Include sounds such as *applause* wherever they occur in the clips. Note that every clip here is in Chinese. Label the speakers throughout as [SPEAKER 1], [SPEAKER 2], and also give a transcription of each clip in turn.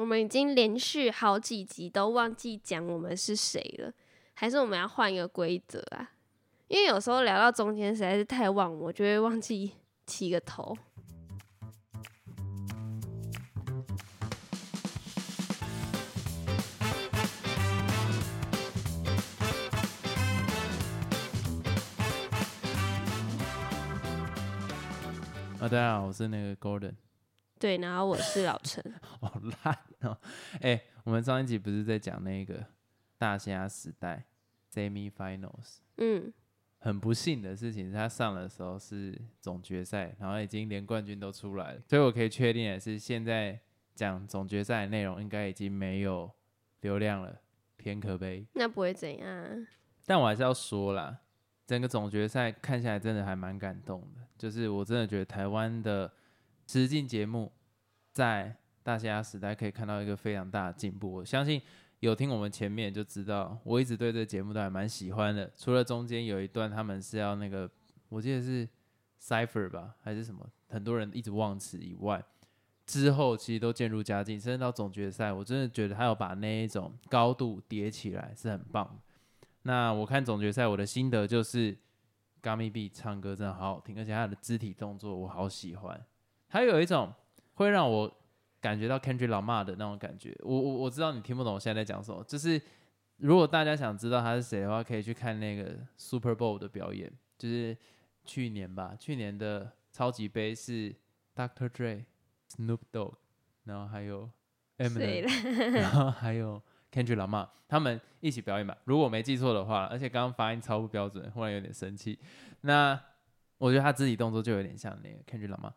[SPEAKER 1] 我们已经连续好几集都忘记讲我们是谁了，还是我们要换一个规则啊？因为有时候聊到中间实在是太忘，我就会忘记 *laughs* 起个头。
[SPEAKER 2] 啊，大家好，我是那个 Golden，
[SPEAKER 1] 对，然后我是老陈，*laughs*
[SPEAKER 2] 好烂哦！哎、我们上一集不是在讲那个大虾时代 Semi Finals，
[SPEAKER 1] 嗯，
[SPEAKER 2] 很不幸的事情是他上的时候是总决赛，然后已经连冠军都出来了，所以我可以确定的是，现在讲总决赛的内容应该已经没有流量了，偏可悲。
[SPEAKER 1] 那不会怎样啊？
[SPEAKER 2] 但我还是要说啦，整个总决赛看下来真的还蛮感动的，就是我真的觉得台湾的实境节目在大虾时代可以看到一个非常大的进步。我相信有听我们前面就知道，我一直对这个节目都还蛮喜欢的。除了中间有一段他们是要那个，我记得是 cipher 吧，还是什么，很多人一直忘词以外。之后其实都渐入佳境，甚至到总决赛，我真的觉得他有把那一种高度叠起来，是很棒。那我看总决赛，我的心得就是 Gummy B 唱歌真的好好听，而且他的肢体动作我好喜欢，他有一种会让我感觉到 Kendrick Lamar 的那种感觉。我我我知道你听不懂我现在在讲什么，就是如果大家想知道他是谁的话，可以去看那个 Super Bowl 的表演，就是去年吧，去年的超级杯是 Dr. Dre、Snoop Dogg，然后还有 Eminem，然后还有 Kendrick Lamar，他们一起表演吧。如果我没记错的话，而且刚刚发音超不标准，忽然有点生气。那我觉得他肢体动作就有点像那个 Kendrick Lamar。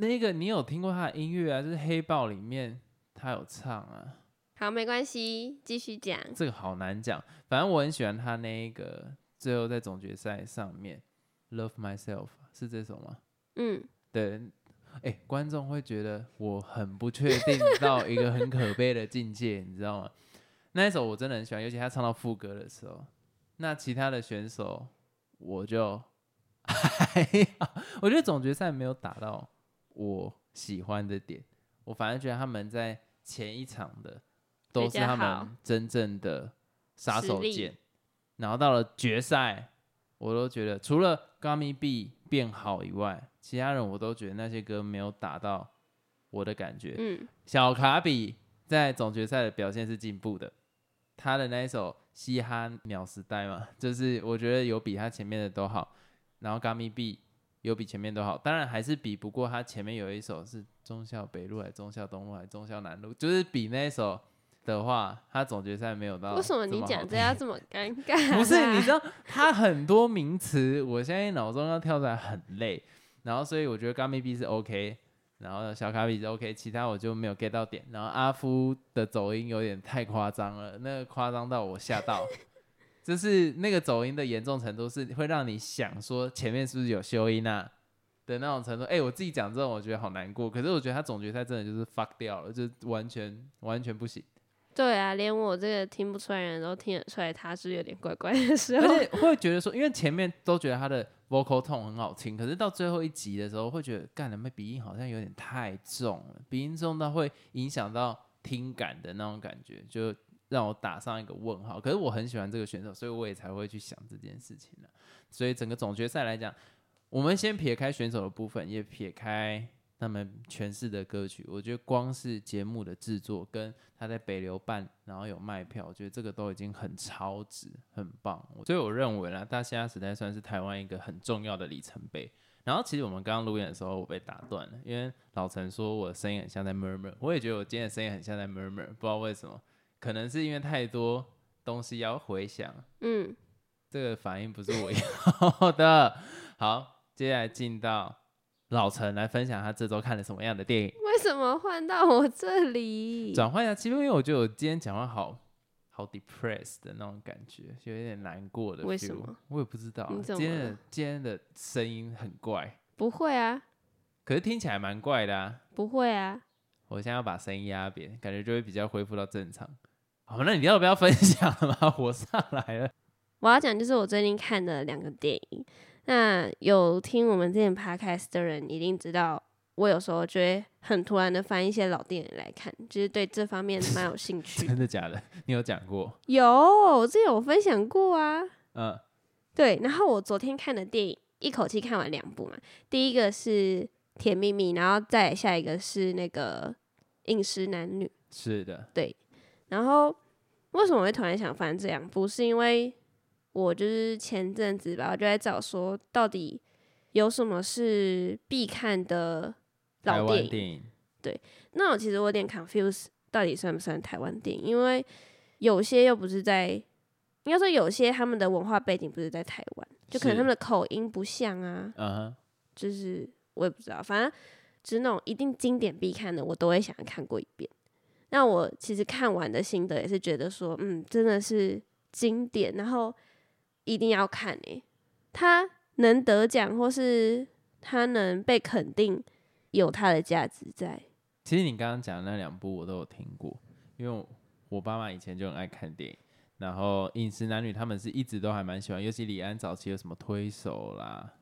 [SPEAKER 2] 那个你有听过他的音乐啊？就是《黑豹》里面他有唱啊，
[SPEAKER 1] 好，没关系，继续讲。
[SPEAKER 2] 这个好难讲。反正我很喜欢他那一个最后在总决赛上面《Love Myself》是这首吗？
[SPEAKER 1] 嗯，
[SPEAKER 2] 对，哎、观众会觉得我很不确定到一个很可悲的境界，你知道吗？*laughs* 那一首我真的很喜欢，尤其他唱到副歌的时候。那其他的选手我就还好，我觉得总决赛没有打到我喜欢的点，我反而觉得他们在前一场的都是他们真正的杀手锏，然后到了决赛，我都觉得除了 Gummy B 变好以外，其他人我都觉得那些歌没有打到我的感觉。
[SPEAKER 1] 嗯，
[SPEAKER 2] 小卡比在总决赛的表现是进步的，他的那一首《嘻哈鸟时代》嘛，就是我觉得有比他前面的都好。然后 Gummy B 有比前面都好，当然还是比不过他前面有一首是中孝北路还是忠孝东路还是忠孝南路，就是比那一首的话，他总决赛没有到。
[SPEAKER 1] 为什么你讲这
[SPEAKER 2] 样？
[SPEAKER 1] 要这么尴尬？*laughs*
[SPEAKER 2] 不是，你知道他很多名词，我现在脑中要跳出来很累，然后所以我觉得 Gummy B 是 OK，然后小卡比是 OK，其他我就没有 get 到点。然后阿夫的走音有点太夸张了，那个夸张到我吓到，就是那个走音的严重程度是会让你想说前面是不是有修音啊的那种程度。哎、我自己讲这种我觉得好难过，可是我觉得他总决赛真的就是 fuck 掉了，就完全完全不行。
[SPEAKER 1] 对啊，连我这个听不出来的人都听得出来，他是有点怪怪的时候。
[SPEAKER 2] 而且会觉得说，因为前面都觉得他的 vocal tone 很好听，可是到最后一集的时候，会觉得干了妹鼻音好像有点太重了，鼻音重到会影响到听感的那种感觉，就让我打上一个问号。可是我很喜欢这个选手，所以我也才会去想这件事情了。所以整个总决赛来讲，我们先撇开选手的部分，也撇开他们诠释的歌曲，我觉得光是节目的制作跟他在北流办，然后有卖票，我觉得这个都已经很超值，很棒。所以我认为啦，大虾时代算是台湾一个很重要的里程碑。然后其实我们刚刚录演的时候，我被打断了，因为老陈说我的声音很像在 murmur，我也觉得我今天的声音很像在 murmur，不知道为什么，可能是因为太多东西要回想，
[SPEAKER 1] 嗯，
[SPEAKER 2] 这个反应不是我要的。*laughs* 好，接下来进到老陈来分享他这周看了什么样的电影。
[SPEAKER 1] 为什么换到我这里？
[SPEAKER 2] 转换一下气氛，因为我觉得我今天讲话好好 depressed 的那种感觉，就有点难过的。
[SPEAKER 1] 为什么
[SPEAKER 2] 我也不知道今天的今天的声音很怪，
[SPEAKER 1] 不会啊，
[SPEAKER 2] 可是听起来蛮怪的啊。
[SPEAKER 1] 不会啊。
[SPEAKER 2] 我现在要把声音压扁，感觉就会比较恢复到正常。好，那你要不要分享了吗？*laughs* 我上来了。
[SPEAKER 1] 我要讲就是我最近看的两个电影。那有听我们之前 podcast 的人一定知道，我有时候就会很突然的翻一些老电影来看，就是对这方面蛮有兴趣。*laughs*
[SPEAKER 2] 真的假的？你有讲过？
[SPEAKER 1] 有，我之前有分享过啊。
[SPEAKER 2] 嗯，
[SPEAKER 1] 对，然后我昨天看的电影，一口气看完两部嘛。第一个是《甜蜜蜜》，然后再下一个是那个《饮食男女》。
[SPEAKER 2] 是的，
[SPEAKER 1] 然后为什么会突然想翻这两部？是因为我就是前阵子吧，我就在找说，到底有什么是必看的老电影？
[SPEAKER 2] 湾电影
[SPEAKER 1] 那我其实我有点 confuse，到底算不算台湾电影？因为有些又不是在，应该说有些他们的文化背景不是在台湾，就可能他们的口音不像啊，
[SPEAKER 2] 嗯哼，
[SPEAKER 1] 就是我也不知道，反正就是那种一定经典必看的，我都会想看过一遍。那我其实看完的心得也是觉得说，嗯，真的是经典，然后一定要看诶、他能得奖或是他能被肯定，有他的价值在。
[SPEAKER 2] 其实你刚刚讲的那两部我都有听过，因为我我爸妈以前就很爱看电影，然后《饮食男女》他们是一直都还蛮喜欢，尤其李安早期有什么推手啦，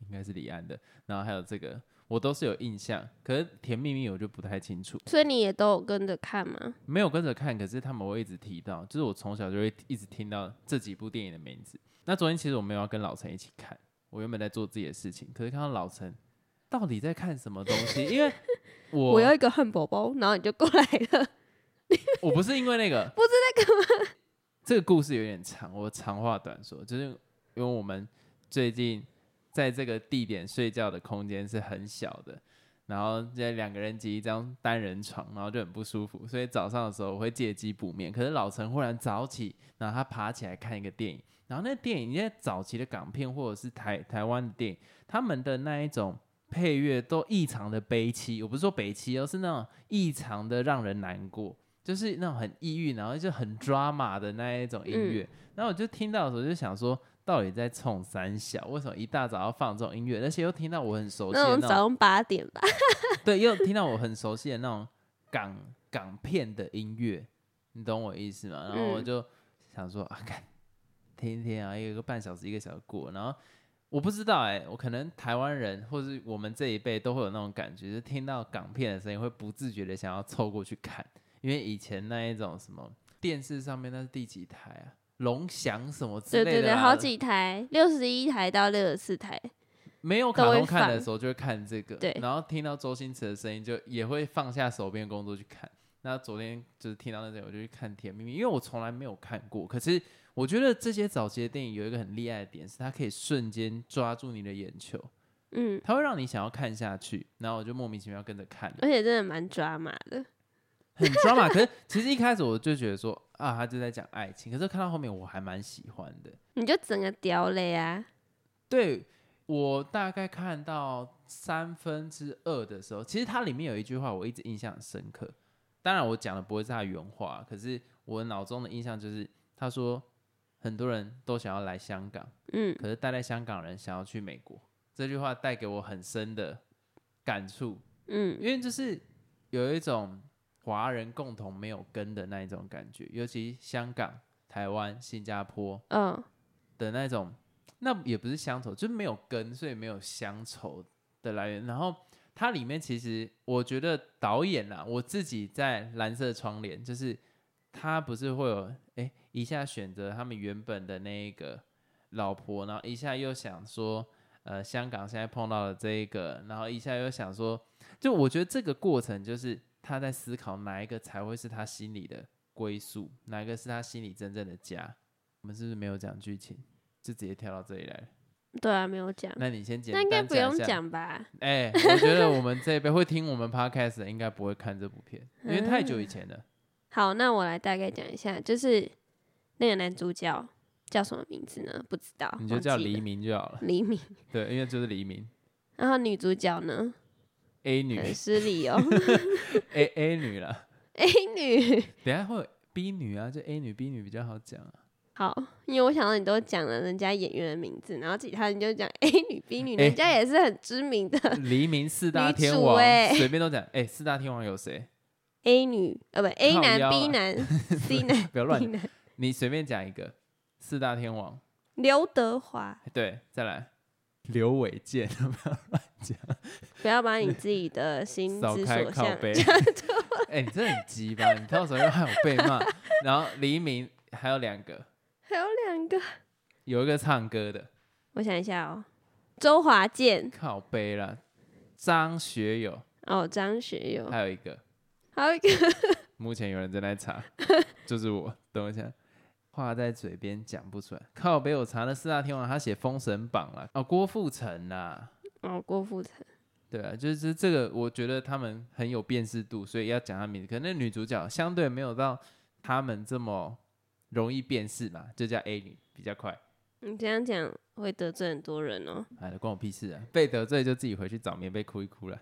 [SPEAKER 2] 应该是李安的，然后还有这个我都是有印象，可是《甜蜜蜜》我就不太清楚，
[SPEAKER 1] 所以你也都有跟着看吗？
[SPEAKER 2] 没有跟着看，可是他们会一直提到，就是我从小就会一直听到这几部电影的名字。那昨天其实我没有要跟老陈一起看，我原本在做自己的事情，可是看到老陈到底在看什么东西，因为 *laughs* 我
[SPEAKER 1] 我要一个汉堡包，然后你就过来了。*laughs*
[SPEAKER 2] 我不是因为那个，
[SPEAKER 1] 不知
[SPEAKER 2] 道干嘛。这个故事有点长，我长话短说，就是因为我们最近在这个地点睡觉的空间是很小的，然后这两个人挤一张单人床，然后就很不舒服，所以早上的时候我会借机补眠。可是老陈忽然早起，然后他爬起来看一个电影，然后那电影因为早期的港片或者是台台湾的电影，他们的那一种配乐都异常的悲凄，我不是说悲凄，而是那种异常的让人难过。就是那种很抑郁，然后就很 drama 的那一种音乐，然后我就听到的时候就想说，到底在冲三小？为什么一大早要放这种音乐？而且又听到我很熟悉
[SPEAKER 1] 那
[SPEAKER 2] 的那种，
[SPEAKER 1] 种早上八点吧。*laughs*
[SPEAKER 2] 对，又听到我很熟悉的那种港港片的音乐，你懂我意思吗？然后我
[SPEAKER 1] 嗯
[SPEAKER 2] 就想说啊，看听一听啊，有一个半小时一个小时过，然后我不知道哎、我可能台湾人或是我们这一辈都会有那种感觉，就是听到港片的声音会不自觉的想要凑过去看，因为以前那一种什么电视上面那是第几台啊？龙翔什么之
[SPEAKER 1] 类的对
[SPEAKER 2] 对对，
[SPEAKER 1] 好几台，六十一台到六十四台。
[SPEAKER 2] 没有卡通看的时候就会看这个，
[SPEAKER 1] 对
[SPEAKER 2] 然后听到周星驰的声音就也会放下手边工作去看。那昨天就是听到那些，我就去看《甜蜜蜜》，因为我从来没有看过。可是我觉得这些早期的电影有一个很厉害的点，是它可以瞬间抓住你的眼球，
[SPEAKER 1] 嗯，
[SPEAKER 2] 它会让你想要看下去，然后我就莫名其妙跟着看了，
[SPEAKER 1] 而且真的蛮抓马的。
[SPEAKER 2] 很 drama。可是其实一开始我就觉得说啊，他就在讲爱情，可是看到后面我还蛮喜欢的。
[SPEAKER 1] 你就整个掉了呀！
[SPEAKER 2] 对我大概看到三分之二的时候，其实它里面有一句话我一直印象很深刻。当然我讲的不会是他原话，可是我脑中的印象就是他说很多人都想要来香港，
[SPEAKER 1] 嗯，
[SPEAKER 2] 可是待在香港人想要去美国。这句话带给我很深的感触，
[SPEAKER 1] 嗯
[SPEAKER 2] 因为就是有一种华人共同没有根的那一种感觉，尤其香港、台湾、新加坡，
[SPEAKER 1] 嗯
[SPEAKER 2] 的那种，那也不是乡愁，就是没有根，所以没有乡愁的来源。然后它里面其实我觉得导演啊，我自己在蓝色窗帘，就是他不是会有哎一下选择他们原本的那一个老婆，然后一下又想说。呃，香港现在碰到了这一个，然后一下又想说，就我觉得这个过程就是他在思考哪一个才会是他心里的归宿，哪一个是他心里真正的家。我们是不是没有讲剧情，就直接跳到这里来了？
[SPEAKER 1] 对啊，没有讲，
[SPEAKER 2] 那你先简
[SPEAKER 1] 那应该不用。讲吧？
[SPEAKER 2] 哎、我觉得我们这一辈会听我们 podcast 的，应该不会看这部片，*laughs* 因为太久以前了。
[SPEAKER 1] 好，那我来大概讲一下，就是那个男主角叫什么名字呢？不知道，
[SPEAKER 2] 你就叫黎明就好了。
[SPEAKER 1] 黎明。
[SPEAKER 2] 对，因为就是黎明
[SPEAKER 1] 然后女主角呢，
[SPEAKER 2] A 女
[SPEAKER 1] 很 *laughs* 失礼哦
[SPEAKER 2] A A 女了，，*laughs*
[SPEAKER 1] A 女。
[SPEAKER 2] 等下会有 B 女啊，就 A 女 B 女比较好讲啊。
[SPEAKER 1] 好，因为我想到你都讲了人家演员的名字，然后其他人就讲 A 女、B 女，
[SPEAKER 2] 哎
[SPEAKER 1] 人家也是很知名的
[SPEAKER 2] 黎明四大天王，
[SPEAKER 1] 欸
[SPEAKER 2] 随便都讲。哎、四大天王有谁
[SPEAKER 1] ？A 女，呃不 A *laughs* 男、B
[SPEAKER 2] 啊
[SPEAKER 1] 男、C 男、
[SPEAKER 2] 不要乱你随便讲一个。四大天王，
[SPEAKER 1] 刘德华、
[SPEAKER 2] 对，再来刘伟健，不要乱讲，
[SPEAKER 1] 不要把你自己的心 *laughs*
[SPEAKER 2] 少
[SPEAKER 1] 之
[SPEAKER 2] 开靠背。*laughs* 哎、你真的很鸡巴，你到时候又害我被骂。然后黎明还有两个，
[SPEAKER 1] 还有两个，
[SPEAKER 2] 有一个唱歌的，
[SPEAKER 1] 我想一下哦，周华健
[SPEAKER 2] 靠背啦，张学友，
[SPEAKER 1] 哦，张学友，
[SPEAKER 2] 还有一个，
[SPEAKER 1] 还有一个
[SPEAKER 2] 目前有人正在查，*laughs* 就是我。等我一下，话在嘴边讲不出来。靠北，我查了四大天王，他写《封神榜》了。哦，郭富城啦。
[SPEAKER 1] 哦，郭富城，
[SPEAKER 2] 对啊，就是这个，我觉得他们很有辨识度，所以要讲他名字。可能那女主角相对没有到他们这么容易辨识嘛，就叫 A 女比较快。
[SPEAKER 1] 你这样讲会得罪很多人哦。
[SPEAKER 2] 哎，关我屁事啊！被得罪就自己回去找棉被哭一哭了。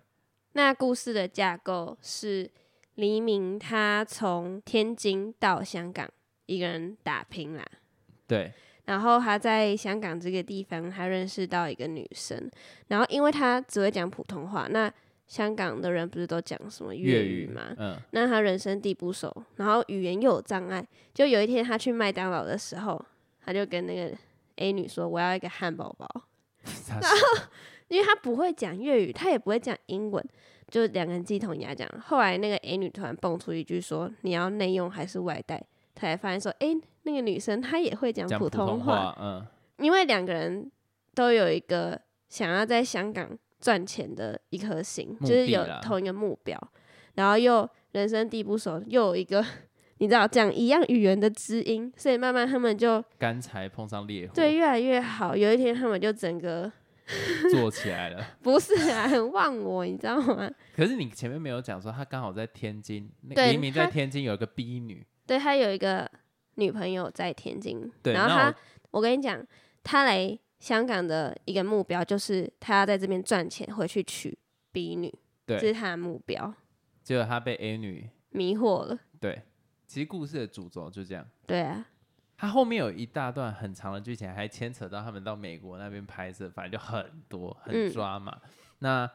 [SPEAKER 1] 那故事的架构是黎明他从天津到香港一个人打拼啦，
[SPEAKER 2] 对，
[SPEAKER 1] 然后他在香港这个地方，他认识到一个女生，然后因为他只会讲普通话，那香港的人不是都讲什么粤语吗？
[SPEAKER 2] 嗯，
[SPEAKER 1] 那他人生地不熟，然后语言又有障碍，就有一天他去麦当劳的时候，他就跟那个 A 女说：“我要一个汉堡包。”
[SPEAKER 2] 然后
[SPEAKER 1] 因为他不会讲粤语，他也不会讲英文，就两个人鸡同鸭讲。后来那个 A 女突然蹦出一句说：“你要内用还是外带？”他才发现说：“诶，那个女生她也会讲普
[SPEAKER 2] 讲通
[SPEAKER 1] 通话。
[SPEAKER 2] 嗯，
[SPEAKER 1] 因为两个人都有一个想要在香港赚钱的一颗心，就是有同一个目标，然后又人生地不熟，又有一个你知道讲一样语言的知音，所以慢慢他们就
[SPEAKER 2] 干柴碰上烈火，
[SPEAKER 1] 对，越来越好。有一天他们就整个 *laughs*
[SPEAKER 2] 做起来了。
[SPEAKER 1] 不是啊，很忘我，你知道吗？
[SPEAKER 2] 可是你前面没有讲说他刚好在天津，那
[SPEAKER 1] 对
[SPEAKER 2] 黎明在天津有一个 B 女，
[SPEAKER 1] 对他有一个女朋友在天津，
[SPEAKER 2] 对，
[SPEAKER 1] 然后他
[SPEAKER 2] 那我，
[SPEAKER 1] 我跟你讲，他来香港的一个目标就是他要在这边赚钱，回去娶 B 女，这
[SPEAKER 2] 对
[SPEAKER 1] 是他的目标。
[SPEAKER 2] 结果他被 A 女，
[SPEAKER 1] 迷惑了，
[SPEAKER 2] 对，其实故事的主轴就这样。
[SPEAKER 1] 对啊，
[SPEAKER 2] 他后面有一大段很长的剧情，还牵扯到他们到美国那边拍摄，反正就很多很
[SPEAKER 1] 嗯
[SPEAKER 2] 抓嘛。那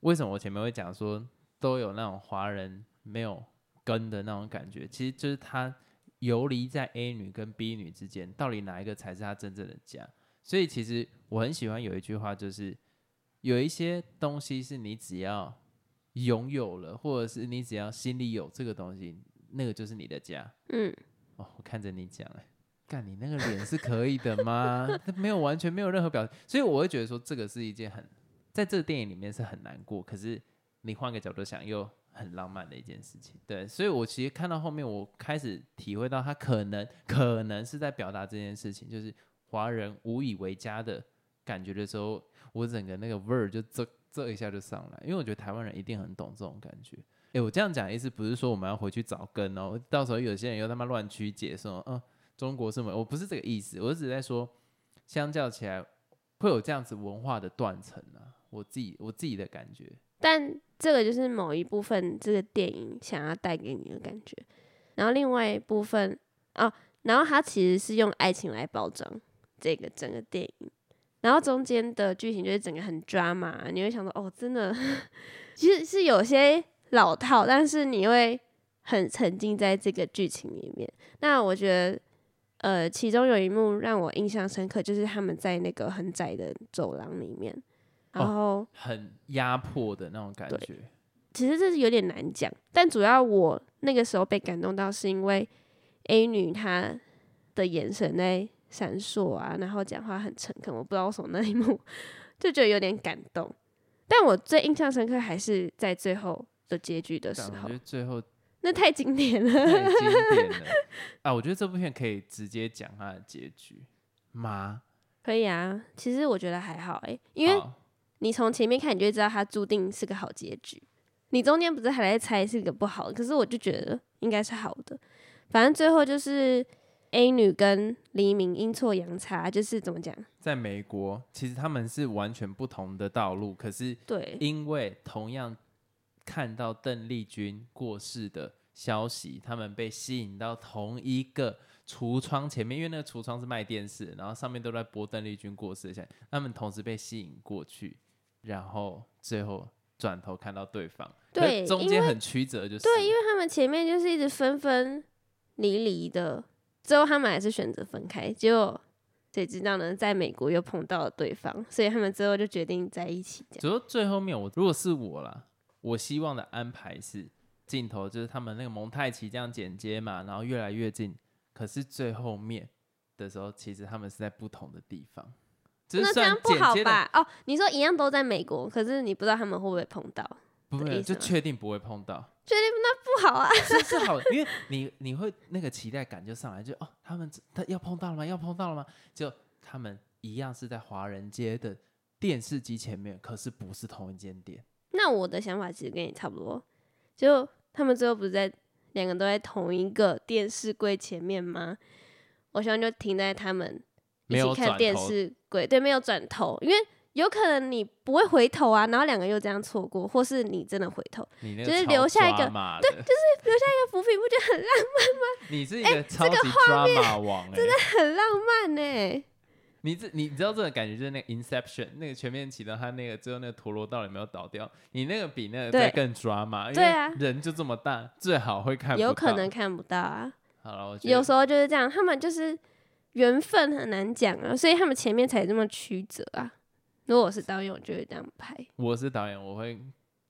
[SPEAKER 2] 为什么我前面会讲说都有那种华人没有根的那种感觉？其实就是他游离在 A 女跟 B 女之间，到底哪一个才是他真正的家？所以其实我很喜欢有一句话，就是有一些东西是你只要拥有了，或者是你只要心里有这个东西，那个就是你的家。
[SPEAKER 1] 嗯，
[SPEAKER 2] 哦，我看着你讲，哎，干你那个脸是可以的吗？*laughs* 那没有完全没有任何表情，所以我会觉得说这个是一件很，在这个电影里面是很难过，可是你换个角度想又很浪漫的一件事情。对，所以我其实看到后面，我开始体会到他可能可能是在表达这件事情，就是华人无以为家的感觉的时候，我整个那个味儿就这这一下就上来，因为我觉得台湾人一定很懂这种感觉。哎、我这样讲意思不是说我们要回去找根哦，到时候有些人又他妈乱曲解说，嗯，中国是美，我不是这个意思，我只是在说，相较起来会有这样子文化的断层啊，我自己我自己的感觉，
[SPEAKER 1] 但这个就是某一部分这个电影想要带给你的感觉，然后另外一部分哦，然后它其实是用爱情来包装这个整个电影，然后中间的剧情就是整个很抓马你会想说哦，真的 *laughs* 其实是有些老套，但是你会很沉浸在这个剧情里面。那我觉得，呃，其中有一幕让我印象深刻，就是他们在那个很窄的走廊里面，然后。
[SPEAKER 2] 很压迫的那种感
[SPEAKER 1] 对
[SPEAKER 2] 觉，
[SPEAKER 1] 其实这是有点难讲，但主要我那个时候被感动到，是因为 A 女她的眼神在闪烁啊，然后讲话很诚恳，我不知道为什么那一幕就觉得有点感动。但我最印象深刻还是在最后的结局的时候
[SPEAKER 2] 最后
[SPEAKER 1] 那太经典
[SPEAKER 2] 太
[SPEAKER 1] 了。
[SPEAKER 2] 经典了啊！我觉得这部片可以直接讲它的结局吗？
[SPEAKER 1] 可以啊，其实我觉得还好诶、因为
[SPEAKER 2] 好
[SPEAKER 1] 你从前面看，你就会知道它注定是个好结局。你中间不是还在猜是个不好的，可是我就觉得应该是好的。反正最后就是 A 女跟黎明阴错阳差，就是怎么讲？
[SPEAKER 2] 在美国，其实他们是完全不同的道路，可是
[SPEAKER 1] 对，
[SPEAKER 2] 因为同样看到邓丽君过世的消息，他们被吸引到同一个橱窗前面，因为那个橱窗是卖电视，然后上面都在播邓丽君过世的消息，他们同时被吸引过去，然后最后转头看到对方，
[SPEAKER 1] 对
[SPEAKER 2] 中间很曲折，就是
[SPEAKER 1] 对，因为他们前面就是一直分分离离的，最后他们还是选择分开。结果谁知道呢？在美国又碰到了对方，所以他们最后就决定在一起。
[SPEAKER 2] 只不过最后面我如果是我啦，我希望的安排是镜头就是他们那个蒙太奇这样剪接嘛，然后越来越近。可是最后面的时候，其实他们是在不同的地方。就是
[SPEAKER 1] 那这样不好吧？哦，你说一样都在美国，可是你不知道他们会不会碰到，
[SPEAKER 2] 不会就确定不会碰到，
[SPEAKER 1] 确定那不好啊？*laughs*
[SPEAKER 2] 是是好，因为你你会那个期待感就上来，就哦，他们他要碰到了吗？要碰到了吗？就他们一样是在华人街的电视机前面，可是不是同一间店。
[SPEAKER 1] 那我的想法其实跟你差不多，就他们最后不是在两个都在同一个电视柜前面吗？我希望就停在他们一
[SPEAKER 2] 没有
[SPEAKER 1] 起看电视柜，对，没有转头，因为有可能你不会回头啊，然后两个又这样错过，或是你真的回头，就是
[SPEAKER 2] 你那个超
[SPEAKER 1] 留下一个
[SPEAKER 2] drama 的，
[SPEAKER 1] 留下一个伏笔，不觉得很浪漫吗
[SPEAKER 2] 你是一个超级 drama 王哎、
[SPEAKER 1] 很浪漫呢、
[SPEAKER 2] 你这你知道这种感觉就是那个 Inception 那个全面启动，它那个最后那个陀螺到底有没有倒掉？你那个比那个
[SPEAKER 1] 对
[SPEAKER 2] 再更 drama，因
[SPEAKER 1] 对啊
[SPEAKER 2] 为人就这么大，最好会看不
[SPEAKER 1] 有可能看不到啊。
[SPEAKER 2] 好了，我觉得
[SPEAKER 1] 有时候就是这样，他们就是缘分很难讲啊，所以他们前面才这么曲折啊。如果我是导演，我就会这样拍。
[SPEAKER 2] 我是导演，我会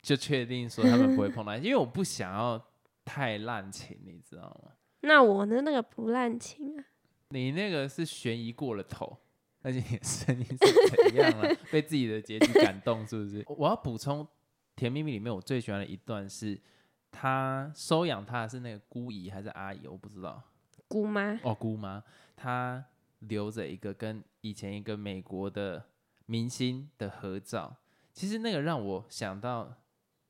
[SPEAKER 2] 就确定说他们不会碰到，*laughs* 因为我不想要太滥情，你知道吗？
[SPEAKER 1] 那我的那个不滥情啊，
[SPEAKER 2] 你那个是悬疑过了头，而且你的声音是怎样了？*laughs* 被自己的结局感动是不是？我要补充，《甜蜜蜜》里面我最喜欢的一段是，他收养他的是那个姑姨还是阿姨，我不知道。
[SPEAKER 1] 姑妈
[SPEAKER 2] 哦，姑妈，她留着一个跟以前一个美国的明星的合照。其实那个让我想到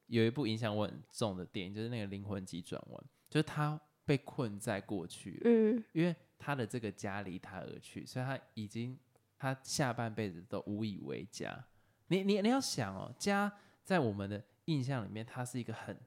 [SPEAKER 2] 有一部影响我很重的电影，就是那个《灵魂急转弯》，就是他被困在过去了，
[SPEAKER 1] 嗯，
[SPEAKER 2] 因为他的这个家离他而去，所以他已经他下半辈子都无以为家。你你你要想哦，家在我们的印象里面，它是一个很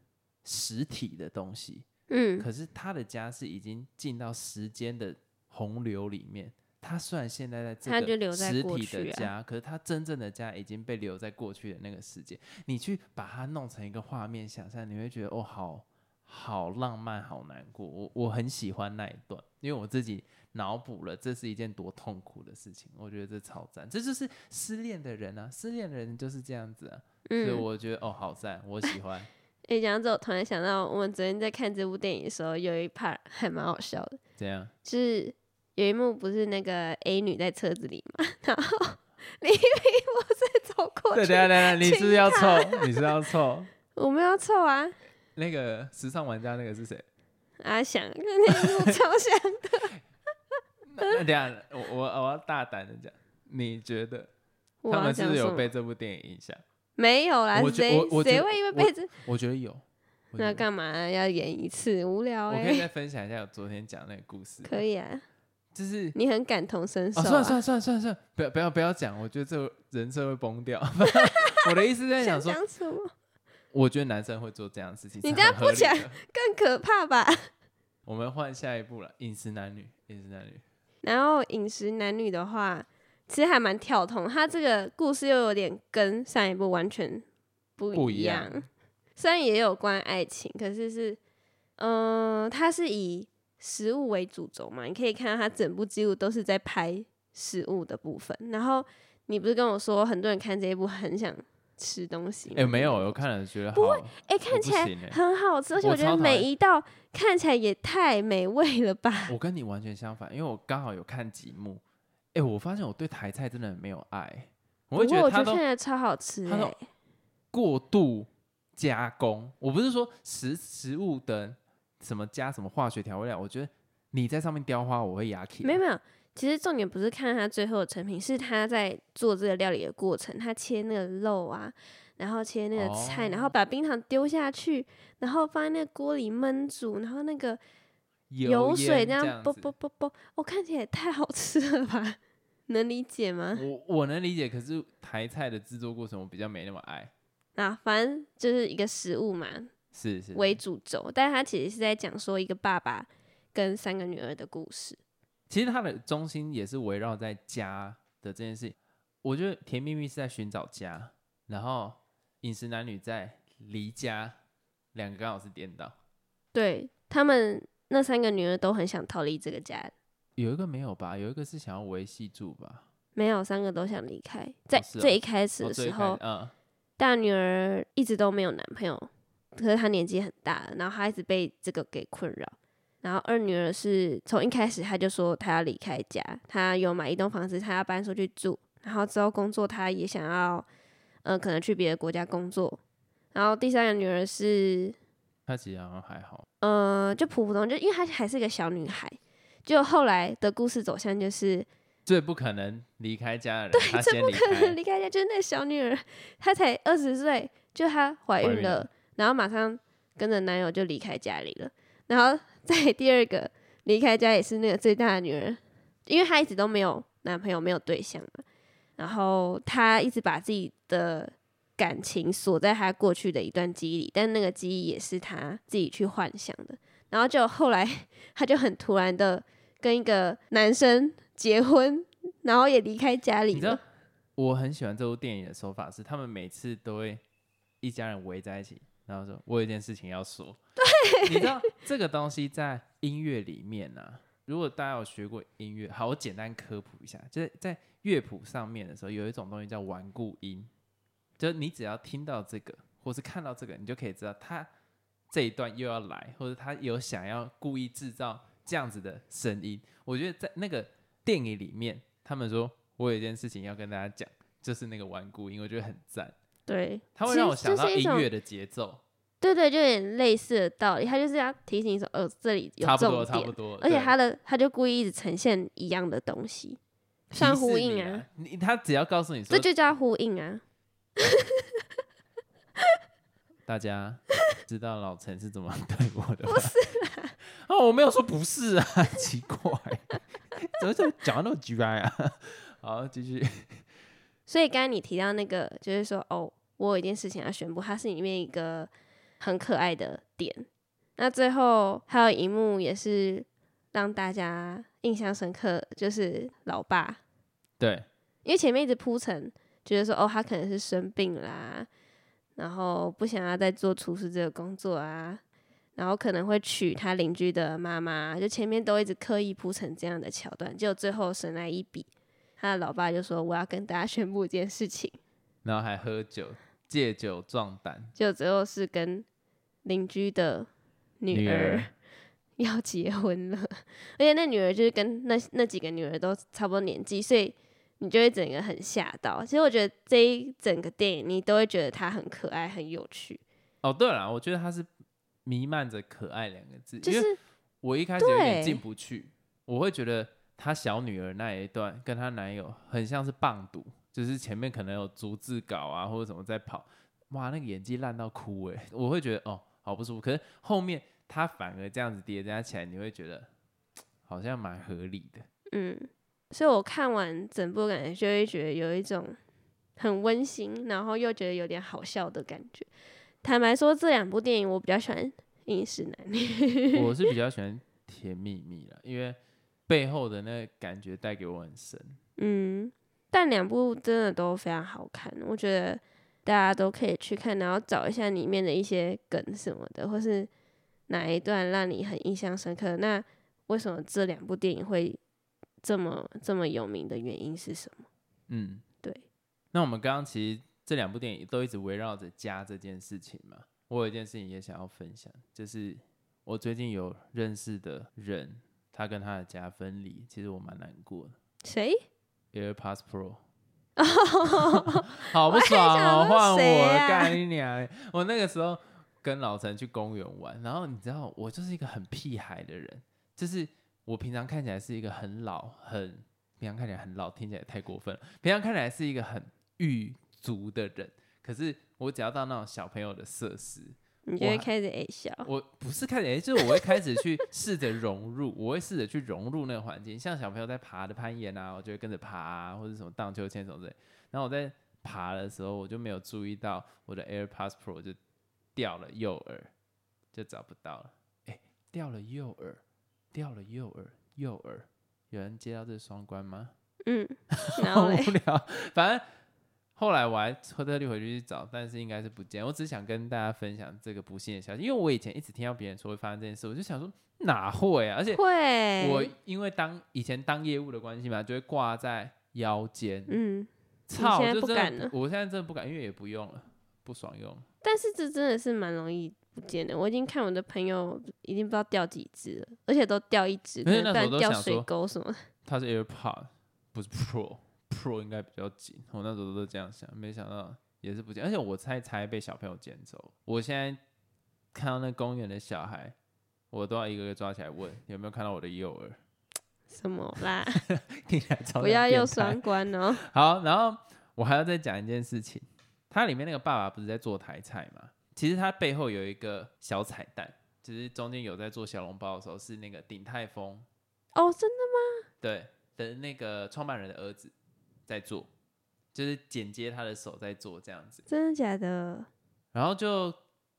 [SPEAKER 2] 实体的东西，
[SPEAKER 1] 嗯，
[SPEAKER 2] 可是他的家是已经进到时间的洪流里面。他虽然现在在这个
[SPEAKER 1] 在
[SPEAKER 2] 实体的家，可是他真正的家已经被留在过去的那个世界。你去把它弄成一个画面想象，你会觉得哦，好好浪漫，好难过。我我很喜欢那一段，因为我自己脑补了这是一件多痛苦的事情。我觉得这超赞，这就是失恋的人啊，失恋的人就是这样子啊。所以
[SPEAKER 1] 嗯，
[SPEAKER 2] 我觉得哦，好赞，我喜欢。*laughs*
[SPEAKER 1] 诶，讲到这，我突然想到，我们昨天在看这部电影的时候，有一 part 还蛮好笑的，
[SPEAKER 2] 怎样
[SPEAKER 1] 就是有一幕不是那个 A 女在车子里嘛，*laughs* 然后 *laughs* 李明不是走过
[SPEAKER 2] 对，
[SPEAKER 1] 去
[SPEAKER 2] 等一，下等下，你是不是要
[SPEAKER 1] 亲
[SPEAKER 2] 凑？你是是要凑？
[SPEAKER 1] 我们要凑啊，
[SPEAKER 2] 那个时尚玩家那个是谁？
[SPEAKER 1] 阿翔跟那一幕超像，
[SPEAKER 2] 那 *laughs* 那等一下，我我我要大胆的讲，你觉得
[SPEAKER 1] 我要
[SPEAKER 2] 他们是不是有
[SPEAKER 1] 么
[SPEAKER 2] 被这部电影影响？
[SPEAKER 1] 没有啦，
[SPEAKER 2] 我觉
[SPEAKER 1] 谁谁
[SPEAKER 2] 我我觉得我
[SPEAKER 1] 会因为被这
[SPEAKER 2] 我觉得有。我觉得
[SPEAKER 1] 那干嘛要演一次？无聊哎、
[SPEAKER 2] 我可以再分享一下我昨天讲那个故事。
[SPEAKER 1] 可以啊，
[SPEAKER 2] 就是
[SPEAKER 1] 你很感同身受。
[SPEAKER 2] 算了算了算了算了算了，不要不要不要讲，我觉得这个人设会崩掉。*laughs* 我的意思在
[SPEAKER 1] 想
[SPEAKER 2] 讲说，
[SPEAKER 1] 讲什么？
[SPEAKER 2] 我觉得男生会做这样的事情，
[SPEAKER 1] 你这样不讲
[SPEAKER 2] 的
[SPEAKER 1] 更可怕吧？
[SPEAKER 2] 我们换下一步了，饮食男女，饮食男女。
[SPEAKER 1] 然后饮食男女的话，其实还蛮跳通，他这个故事又有点跟上一部完全不
[SPEAKER 2] 一
[SPEAKER 1] 样。虽然也有关爱情，可是是，嗯、他是以食物为主轴嘛，你可以看到他整部记录都是在拍食物的部分。然后你不是跟我说，很多人看这一部很想吃东西吗？
[SPEAKER 2] 哎、没有，我看了觉得
[SPEAKER 1] 不
[SPEAKER 2] 好，
[SPEAKER 1] 哎、
[SPEAKER 2] 我
[SPEAKER 1] 看起来很好吃，而且我觉得
[SPEAKER 2] 超讨厌
[SPEAKER 1] 每一道看起来也太美味了吧！
[SPEAKER 2] 我跟你完全相反，因为我刚好有看几幕，哎、我发现我对台菜真的没有爱，我会
[SPEAKER 1] 不过我觉得
[SPEAKER 2] 觉得它都
[SPEAKER 1] 看起来超好吃哎、
[SPEAKER 2] 它都过度加工。我不是说食食物的什么加什么化学调味料，我觉得你在上面雕花，我会牙起。
[SPEAKER 1] 没有没有，其实重点不是看他最后的成品，是他在做这个料理的过程，他切那个肉啊，然后切那个菜，然后
[SPEAKER 2] 哦
[SPEAKER 1] 把冰糖丢下去，然后放在那个锅里焖煮，然后那个油水
[SPEAKER 2] 烟这
[SPEAKER 1] 样啵
[SPEAKER 2] 子
[SPEAKER 1] 啵啵啵，我、看起来也太好吃了吧？*laughs* 能理解吗？
[SPEAKER 2] 我我能理解，可是台菜的制作过程我比较没那么爱。
[SPEAKER 1] 啊，反正就是一个食物嘛
[SPEAKER 2] 是是，
[SPEAKER 1] 为主轴，但是他其实是在讲说一个爸爸跟三个女儿的故事。
[SPEAKER 2] 其实他的中心也是围绕在家的这件事情。我觉得《甜蜜蜜》是在寻找家，然后饮食男女在离家，两个刚好是颠倒。
[SPEAKER 1] 对他们那三个女儿都很想逃离这个家，
[SPEAKER 2] 有一个没有吧？有一个是想要维系住吧？
[SPEAKER 1] 没有，三个都想离开。在最一开始
[SPEAKER 2] 哦
[SPEAKER 1] 的时候大女儿一直都没有男朋友，可是她年纪很大了，然后她一直被这个给困扰。然后二女儿是从一开始她就说她要离开家，她有买一栋房子，她要搬出去住。然后之后工作，她也想要，呃，可能去别的国家工作。然后第三个女儿是，
[SPEAKER 2] 她其实好像还好。
[SPEAKER 1] 呃，就普普通，就因为她还是个小女孩。就后来的故事走向就是，
[SPEAKER 2] 最不可能离开家的人，对，最不
[SPEAKER 1] 可能。离开家，就是那个小女儿，她才二十岁，就她怀孕了，
[SPEAKER 2] 怀孕了
[SPEAKER 1] 然后马上跟着男友就离开家里了。然后在第二个离开家也是那个最大的女儿，因为她一直都没有男朋友，没有对象嘛，然后她一直把自己的感情锁在她过去的一段记忆里，但那个记忆也是她自己去幻想的。然后就后来，她就很突然的跟一个男生结婚，然后也离开家里
[SPEAKER 2] 你知道
[SPEAKER 1] 了。，
[SPEAKER 2] 我很喜欢这部电影的手法是，他们每次都会一家人围在一起，然后说：“我有一件事情要说。”对，你知道这个东西在音乐里面呢、如果大家有学过音乐，好，我简单科普一下，就是在乐谱上面的时候，有一种东西叫顽固音，就是你只要听到这个，或是看到这个，你就可以知道他这一段又要来，或者他有想要故意制造这样子的声音。我觉得在那个电影里面，他们说我有一件事情要跟大家讲，就是那个顽固音，我觉得很赞，
[SPEAKER 1] 对，
[SPEAKER 2] 它会让我想到音乐的节奏，
[SPEAKER 1] 对对，就有点类似的道理。他就是要提醒你说，呃，这里有重
[SPEAKER 2] 差不多差不，多，
[SPEAKER 1] 而且
[SPEAKER 2] 对
[SPEAKER 1] 他的他就故意一直呈现一样的东西，算呼应
[SPEAKER 2] 啊，你他只要告诉你说
[SPEAKER 1] 这，就叫呼应啊。*laughs*
[SPEAKER 2] 大家 *laughs* 知道老陈是怎么对我的吗？不是 *laughs* 哦，我没有说不是啊，奇怪，怎么就讲到那么直白啊？好，继续。
[SPEAKER 1] 所以刚刚你提到那个，就是说，哦，我有一件事情要宣布，它是里面一个很可爱的点。那最后还有一幕也是让大家印象深刻，就是老爸
[SPEAKER 2] 对，
[SPEAKER 1] 因为前面一直铺陈，觉得说哦，他可能是生病啦，然后不想要再做厨师这个工作啊，然后可能会娶他邻居的妈妈，就前面都一直刻意铺成这样的桥段，结果最后神来一笔，他的老爸就说我要跟大家宣布一件事情，
[SPEAKER 2] 然后还喝酒，借酒壮胆，
[SPEAKER 1] 就最后是跟邻居的女
[SPEAKER 2] 女
[SPEAKER 1] 儿
[SPEAKER 2] 儿 *laughs*
[SPEAKER 1] 要结婚了，而且那女儿就是跟那那几个女儿都差不多年纪，所以你就会整个很吓到。其实我觉得这一整个电影，你都会觉得它很可爱、很有趣，
[SPEAKER 2] 哦，对了，我觉得他是弥漫着可爱两个字，
[SPEAKER 1] 就是
[SPEAKER 2] 我一开始有点进不去，我会觉得她小女儿那一段跟她男友很像是棒赌，就是前面可能有逐字稿啊或者什么在跑，哇，那个演技烂到哭诶，我会觉得哦好不舒服。可是后面她反而这样子叠加起来，你会觉得好像蛮合理的。
[SPEAKER 1] 嗯，所以我看完整部感觉就会觉得有一种很温馨，然后又觉得有点好笑的感觉。坦白说，这两部电影我比较喜欢《饮食男女》
[SPEAKER 2] 我是比较喜欢《甜蜜蜜》了，因为背后的那个感觉带给我很深。
[SPEAKER 1] 嗯，但两部真的都非常好看，我觉得大家都可以去看，然后找一下里面的一些梗什么的，或是哪一段让你很印象深刻。那为什么这两部电影会这么这么有名的原因是什么？
[SPEAKER 2] 嗯，
[SPEAKER 1] 对。
[SPEAKER 2] 那我们刚刚其实这两部电影都一直围绕着家这件事情嘛。我有一件事情也想要分享，就是我最近有认识的人，他跟他的家分离，其实我蛮难过的。
[SPEAKER 1] 谁
[SPEAKER 2] ？AirPods Pro，*laughs* 好不爽哦！换我干你娘！我那个时候跟老陈去公园玩，然后你知道我就是一个很屁孩的人，就是我平常看起来是一个很老、很平常看起来很老，听起来太过分了。平常看起来是一个很狱足的人，可是我只要到那种小朋友的设施，
[SPEAKER 1] 你就会开始诶笑。
[SPEAKER 2] 我不是开始，诶就是我会开始去试着融入，我会试着去融入那个环境。像小朋友在爬的攀岩啊，我就会跟着爬啊，或者什么荡秋千什么之类。然后我在爬的时候，我就没有注意到我的 AirPods Pro 就掉了右耳，就找不到了。哎，掉了右耳，掉了右耳，右耳，有人接到这双关吗？
[SPEAKER 1] 嗯，*laughs* 然
[SPEAKER 2] 好无，聊。反正后来我还特地回去去找，但是应该是不见。我只想跟大家分享这个不幸的消息，因为我以前一直听到别人说会发生这件事，我就想说哪会啊？而且
[SPEAKER 1] 会，
[SPEAKER 2] 我因为当以前当业务的关系嘛，就会挂在腰间。
[SPEAKER 1] 嗯，
[SPEAKER 2] 操，
[SPEAKER 1] 现在
[SPEAKER 2] 就真
[SPEAKER 1] 不敢
[SPEAKER 2] 的我现在真的不敢，因为也不用了，不爽用。
[SPEAKER 1] 但是这真的是蛮容易不见的。我已经看我的朋友已经不知道掉几只了，而且都掉一只，不然掉水沟什么的。
[SPEAKER 2] 它是 AirPod，不是 Pro，Pro 应该比较紧。我那时候都这样想，没想到也是不见，而且我猜才被小朋友捡走。我现在看到那公园的小孩，我都要一个个抓起来问有没有看到我的幼儿，
[SPEAKER 1] 什么啦？*laughs* 不要又双关哦。
[SPEAKER 2] 好，然后我还要再讲一件事情，它里面那个爸爸不是在做台菜嘛？其实它背后有一个小彩蛋，就是中间有在做小笼包的时候，是那个鼎泰丰
[SPEAKER 1] 哦，真的吗
[SPEAKER 2] 对的那个创办人的儿子在做，就是剪接他的手在做这样子，
[SPEAKER 1] 真的假的？
[SPEAKER 2] 然后就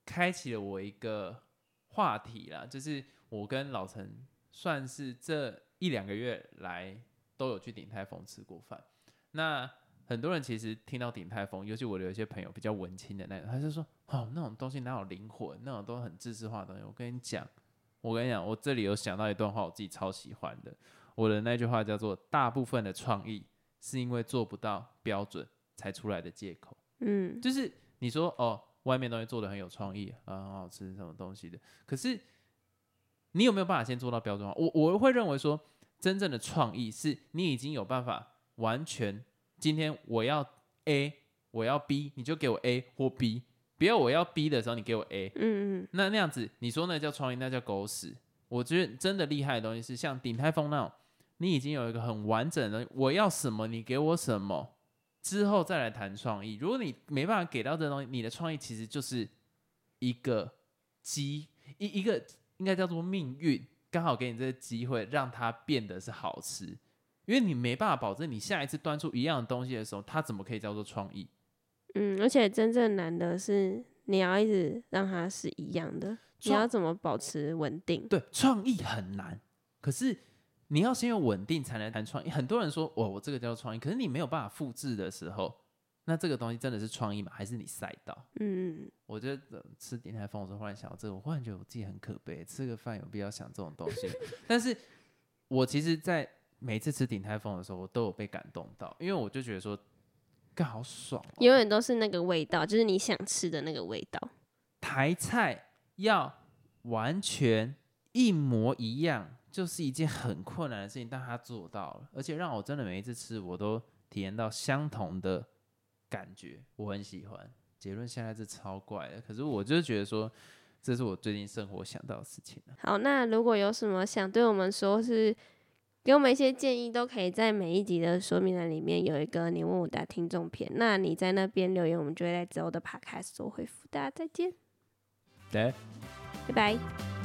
[SPEAKER 2] 开启了我一个话题啦，就是我跟老陈算是这一两个月来都有去鼎泰丰吃过饭。那很多人其实听到鼎泰丰，尤其我的有一些朋友比较文青的那种，他就说：“哦，那种东西哪有灵魂？那种都很知识化的东西。”我跟你讲，我跟你讲，我这里有想到一段话，我自己超喜欢的。我的那句话叫做：“大部分的创意是因为做不到标准才出来的借口。”
[SPEAKER 1] 嗯，
[SPEAKER 2] 就是你说哦，外面东西做的很有创意啊，很好吃什么东西的，可是你有没有办法先做到标准化？我我会认为说，真正的创意是你已经有办法完全，今天我要 A，我要 B，你就给我 A 或 B，不要我要 B 的时候你给我 A，
[SPEAKER 1] 嗯嗯，
[SPEAKER 2] 那那样子你说那叫创意，那叫狗屎。我觉得真的厉害的东西是像鼎泰丰那种，你已经有一个很完整的，我要什么你给我什么，之后再来谈创意。如果你没办法给到这东西，你的创意其实就是一个机一一个应该叫做命运，刚好给你这个机会让它变得是好吃，因为你没办法保证你下一次端出一样的东西的时候，它怎么可以叫做创意？
[SPEAKER 1] 嗯，而且真正难的是你要一直让它是一样的，你要怎么保持稳定？
[SPEAKER 2] 对，创意很难，可是你要先有稳定才能谈创意。很多人说，哦，我这个叫做创意，可是你没有办法复制的时候，那这个东西真的是创意吗？还是你赛道？
[SPEAKER 1] 嗯，
[SPEAKER 2] 我觉得、呃吃鼎泰丰的时候，忽然想到这个，我忽然觉得我自己很可悲，吃个饭有必要想这种东西？*laughs* 但是我其实，在每次吃鼎泰丰的时候，我都有被感动到，因为我就觉得说，干好爽、哦，
[SPEAKER 1] 永远都是那个味道，就是你想吃的那个味道。
[SPEAKER 2] 台菜要完全一模一样，就是一件很困难的事情，但他做到了，而且让我真的每一次吃，我都体验到相同的感觉，我很喜欢。结论现在是超怪的，可是我就是觉得说，这是我最近生活想到的事情了。
[SPEAKER 1] 好，那如果有什么想对我们说，是给我们一些建议，都可以在每一集的说明栏里面有一个你问我的听众篇。那你在那边留言，我们就会在之后的 podcast 做回复。大家再见，
[SPEAKER 2] 对。
[SPEAKER 1] 拜拜。